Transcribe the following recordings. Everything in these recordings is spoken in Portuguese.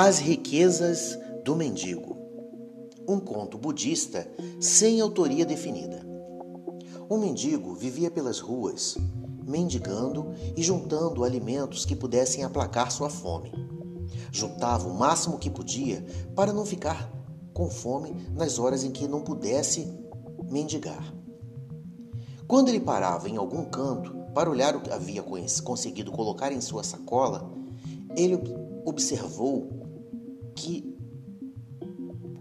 As riquezas do mendigo. Um conto budista sem autoria definida. Um mendigo vivia pelas ruas, mendigando e juntando alimentos que pudessem aplacar sua fome. Juntava o máximo que podia para não ficar com fome nas horas em que não pudesse mendigar. Quando ele parava em algum canto para olhar o que havia conseguido colocar em sua sacola, ele observou que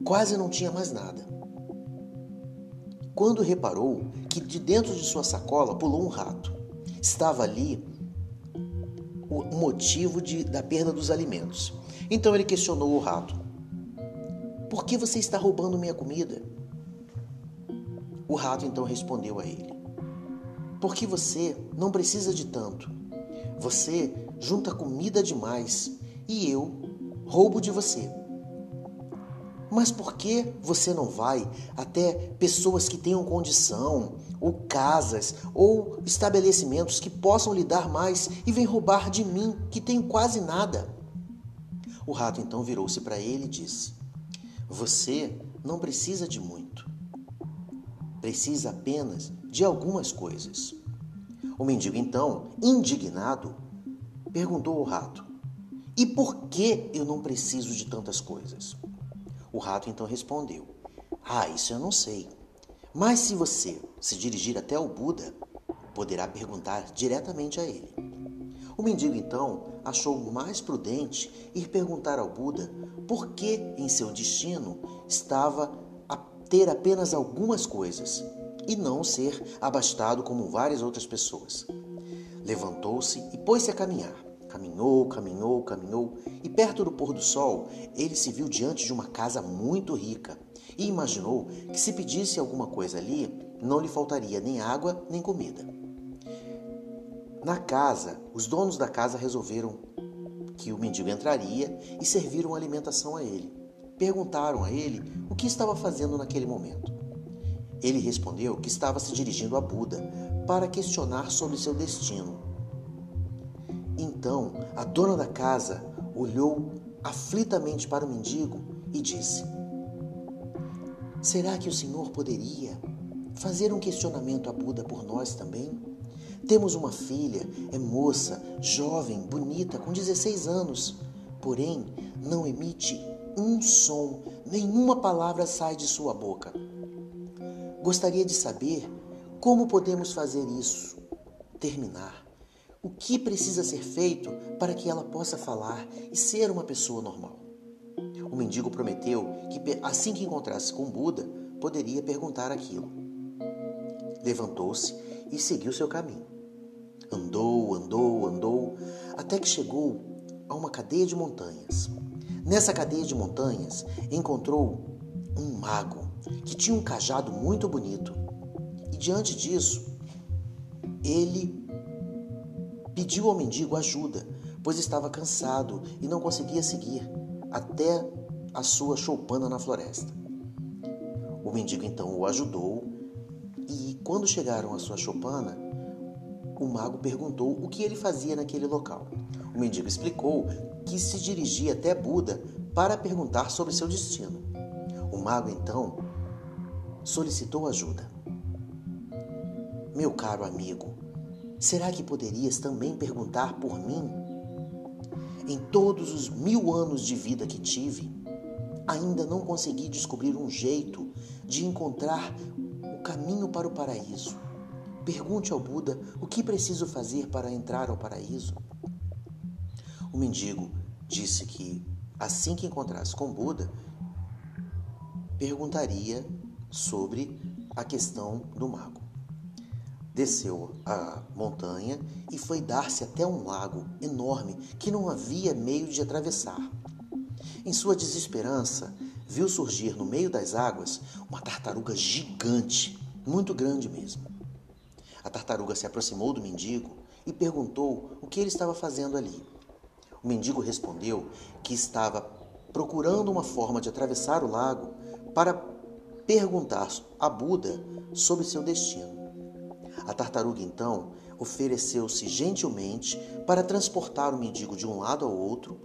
quase não tinha mais nada. Quando reparou que de dentro de sua sacola pulou um rato, estava ali o motivo de, da perda dos alimentos. Então ele questionou o rato: Por que você está roubando minha comida? O rato então respondeu a ele: Porque você não precisa de tanto. Você junta comida demais e eu roubo de você. Mas por que você não vai até pessoas que tenham condição, ou casas, ou estabelecimentos que possam lhe dar mais e vem roubar de mim, que tenho quase nada? O rato então virou-se para ele e disse: Você não precisa de muito. Precisa apenas de algumas coisas. O mendigo então, indignado, perguntou ao rato: e por que eu não preciso de tantas coisas? O rato então respondeu: Ah, isso eu não sei. Mas se você se dirigir até o Buda, poderá perguntar diretamente a ele. O mendigo então achou mais prudente ir perguntar ao Buda por que em seu destino estava a ter apenas algumas coisas e não ser abastado como várias outras pessoas. Levantou-se e pôs-se a caminhar. Caminhou, caminhou, caminhou, e perto do pôr do sol, ele se viu diante de uma casa muito rica e imaginou que se pedisse alguma coisa ali, não lhe faltaria nem água nem comida. Na casa, os donos da casa resolveram que o mendigo entraria e serviram alimentação a ele. Perguntaram a ele o que estava fazendo naquele momento. Ele respondeu que estava se dirigindo a Buda para questionar sobre seu destino então a dona da casa olhou aflitamente para o mendigo e disse: Será que o senhor poderia fazer um questionamento a Buda por nós também? Temos uma filha, é moça, jovem, bonita, com 16 anos, porém não emite um som, nenhuma palavra sai de sua boca. Gostaria de saber como podemos fazer isso terminar. O que precisa ser feito para que ela possa falar e ser uma pessoa normal? O mendigo prometeu que assim que encontrasse com Buda, poderia perguntar aquilo. Levantou-se e seguiu seu caminho. Andou, andou, andou, até que chegou a uma cadeia de montanhas. Nessa cadeia de montanhas, encontrou um mago que tinha um cajado muito bonito. E diante disso, ele Pediu ao mendigo ajuda, pois estava cansado e não conseguia seguir até a sua choupana na floresta. O mendigo então o ajudou e, quando chegaram à sua choupana, o mago perguntou o que ele fazia naquele local. O mendigo explicou que se dirigia até Buda para perguntar sobre seu destino. O mago então solicitou ajuda. Meu caro amigo, Será que poderias também perguntar por mim? Em todos os mil anos de vida que tive, ainda não consegui descobrir um jeito de encontrar o caminho para o paraíso. Pergunte ao Buda o que preciso fazer para entrar ao paraíso. O mendigo disse que, assim que encontrasse com Buda, perguntaria sobre a questão do mago desceu a montanha e foi dar-se até um lago enorme que não havia meio de atravessar. Em sua desesperança, viu surgir no meio das águas uma tartaruga gigante, muito grande mesmo. A tartaruga se aproximou do mendigo e perguntou o que ele estava fazendo ali. O mendigo respondeu que estava procurando uma forma de atravessar o lago para perguntar a Buda sobre seu destino. A tartaruga então ofereceu-se gentilmente para transportar o mendigo de um lado ao outro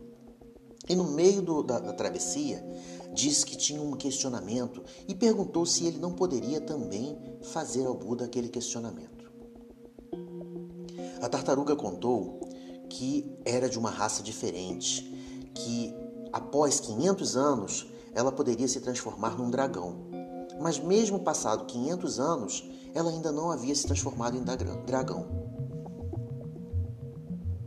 E no meio do, da, da travessia, diz que tinha um questionamento e perguntou se ele não poderia também fazer ao Buda aquele questionamento. A tartaruga contou que era de uma raça diferente, que após 500 anos ela poderia se transformar num dragão. Mas mesmo passado 500 anos, ela ainda não havia se transformado em dragão.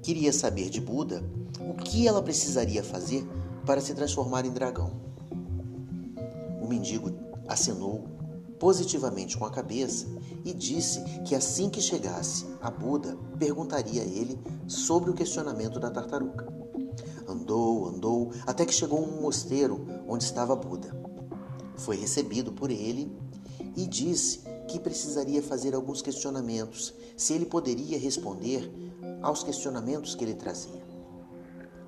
Queria saber de Buda o que ela precisaria fazer para se transformar em dragão. O mendigo acenou positivamente com a cabeça e disse que assim que chegasse a Buda, perguntaria a ele sobre o questionamento da tartaruga. Andou, andou, até que chegou a um mosteiro onde estava Buda. Foi recebido por ele e disse que precisaria fazer alguns questionamentos, se ele poderia responder aos questionamentos que ele trazia.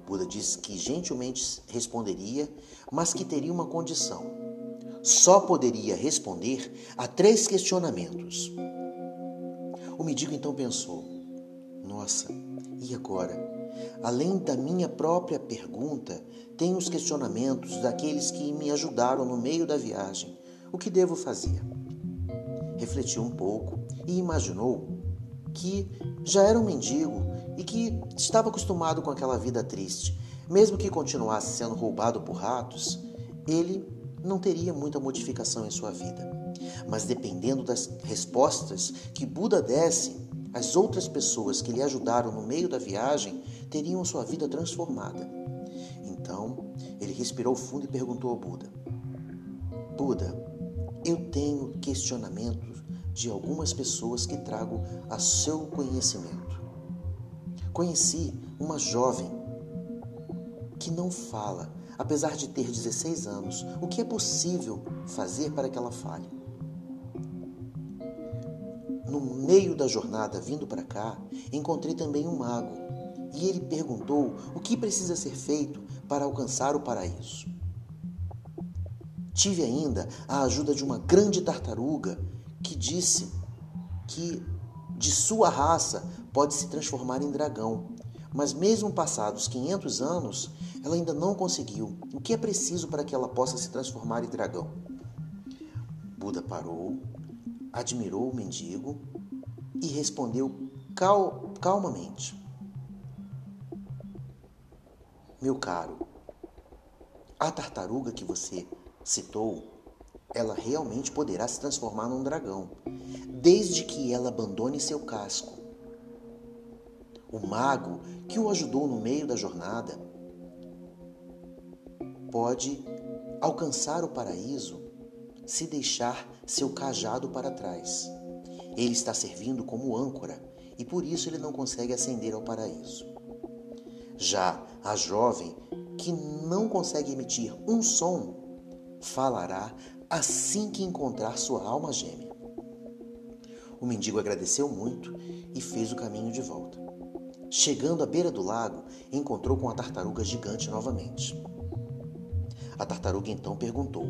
Buda disse que gentilmente responderia, mas que teria uma condição. Só poderia responder a três questionamentos. O mendigo então pensou: Nossa, e agora? Além da minha própria pergunta, tenho os questionamentos daqueles que me ajudaram no meio da viagem. O que devo fazer? Refletiu um pouco e imaginou que já era um mendigo e que estava acostumado com aquela vida triste. Mesmo que continuasse sendo roubado por ratos, ele não teria muita modificação em sua vida. Mas dependendo das respostas que Buda desse, as outras pessoas que lhe ajudaram no meio da viagem teriam sua vida transformada. Então, ele respirou fundo e perguntou ao Buda: Buda, eu tenho questionamentos de algumas pessoas que trago a seu conhecimento. Conheci uma jovem que não fala, apesar de ter 16 anos. O que é possível fazer para que ela fale? No meio da jornada vindo para cá, encontrei também um mago e ele perguntou o que precisa ser feito para alcançar o paraíso. Tive ainda a ajuda de uma grande tartaruga que disse que de sua raça pode se transformar em dragão. Mas mesmo passados 500 anos, ela ainda não conseguiu. O que é preciso para que ela possa se transformar em dragão? Buda parou, admirou o mendigo e respondeu cal calmamente: Meu caro, a tartaruga que você citou, ela realmente poderá se transformar num dragão, desde que ela abandone seu casco. O mago que o ajudou no meio da jornada pode alcançar o paraíso se deixar seu cajado para trás. Ele está servindo como âncora e por isso ele não consegue ascender ao paraíso. Já a jovem que não consegue emitir um som falará assim que encontrar sua alma gêmea. O mendigo agradeceu muito e fez o caminho de volta. Chegando à beira do lago, encontrou com a tartaruga gigante novamente. A tartaruga então perguntou: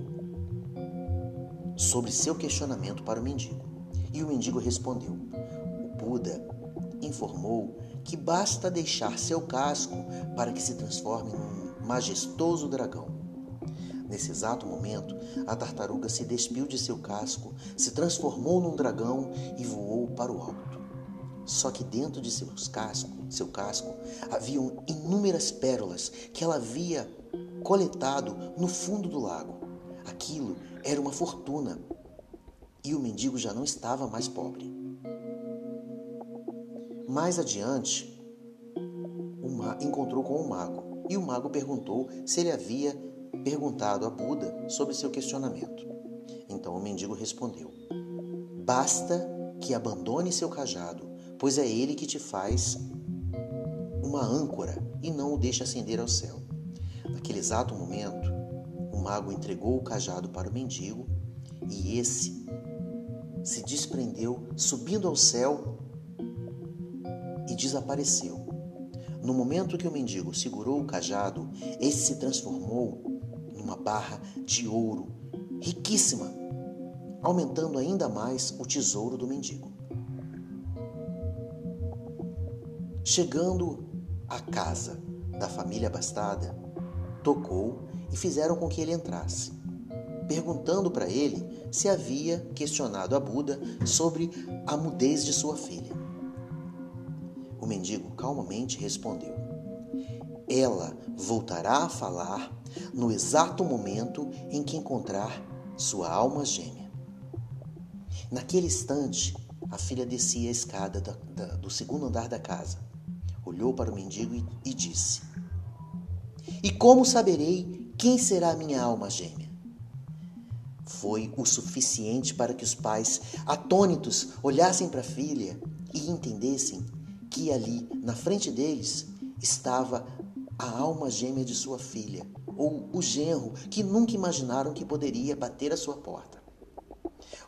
sobre seu questionamento para o mendigo. E o mendigo respondeu: O Buda informou que basta deixar seu casco para que se transforme num majestoso dragão. Nesse exato momento, a tartaruga se despiu de seu casco, se transformou num dragão e voou para o alto. Só que dentro de seus casco, seu casco haviam inúmeras pérolas que ela havia coletado no fundo do lago. Aquilo era uma fortuna e o mendigo já não estava mais pobre. Mais adiante, encontrou com o mago e o mago perguntou se ele havia perguntado a Buda sobre seu questionamento. Então o mendigo respondeu: Basta que abandone seu cajado, pois é ele que te faz uma âncora e não o deixa ascender ao céu. Naquele exato momento, o mago entregou o cajado para o mendigo e esse se desprendeu, subindo ao céu e desapareceu. No momento que o mendigo segurou o cajado, esse se transformou barra de ouro riquíssima, aumentando ainda mais o tesouro do mendigo. Chegando à casa da família abastada, tocou e fizeram com que ele entrasse, perguntando para ele se havia questionado a Buda sobre a mudez de sua filha. O mendigo calmamente respondeu: Ela voltará a falar no exato momento em que encontrar sua alma gêmea. Naquele instante, a filha descia a escada da, da, do segundo andar da casa, olhou para o mendigo e, e disse: E como saberei quem será minha alma gêmea? Foi o suficiente para que os pais, atônitos, olhassem para a filha e entendessem que ali, na frente deles, estava a alma gêmea de sua filha, ou o genro que nunca imaginaram que poderia bater à sua porta.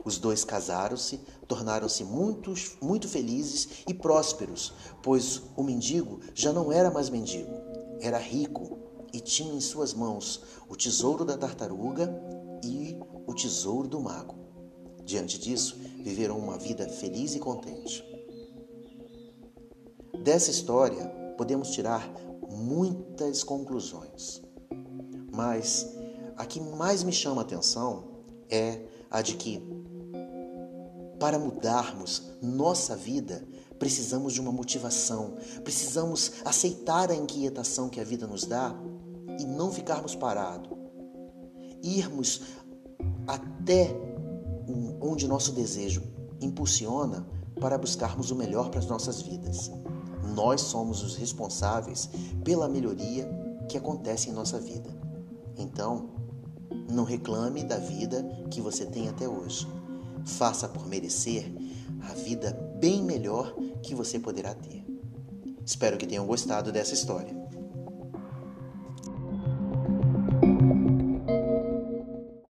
Os dois casaram-se, tornaram-se muito, muito felizes e prósperos, pois o mendigo já não era mais mendigo, era rico e tinha em suas mãos o tesouro da tartaruga e o tesouro do mago. Diante disso, viveram uma vida feliz e contente. Dessa história, podemos tirar muitas conclusões, mas a que mais me chama a atenção é a de que, para mudarmos nossa vida, precisamos de uma motivação, precisamos aceitar a inquietação que a vida nos dá e não ficarmos parados, irmos até onde nosso desejo impulsiona para buscarmos o melhor para as nossas vidas. Nós somos os responsáveis pela melhoria que acontece em nossa vida. Então, não reclame da vida que você tem até hoje. Faça por merecer a vida bem melhor que você poderá ter. Espero que tenham gostado dessa história.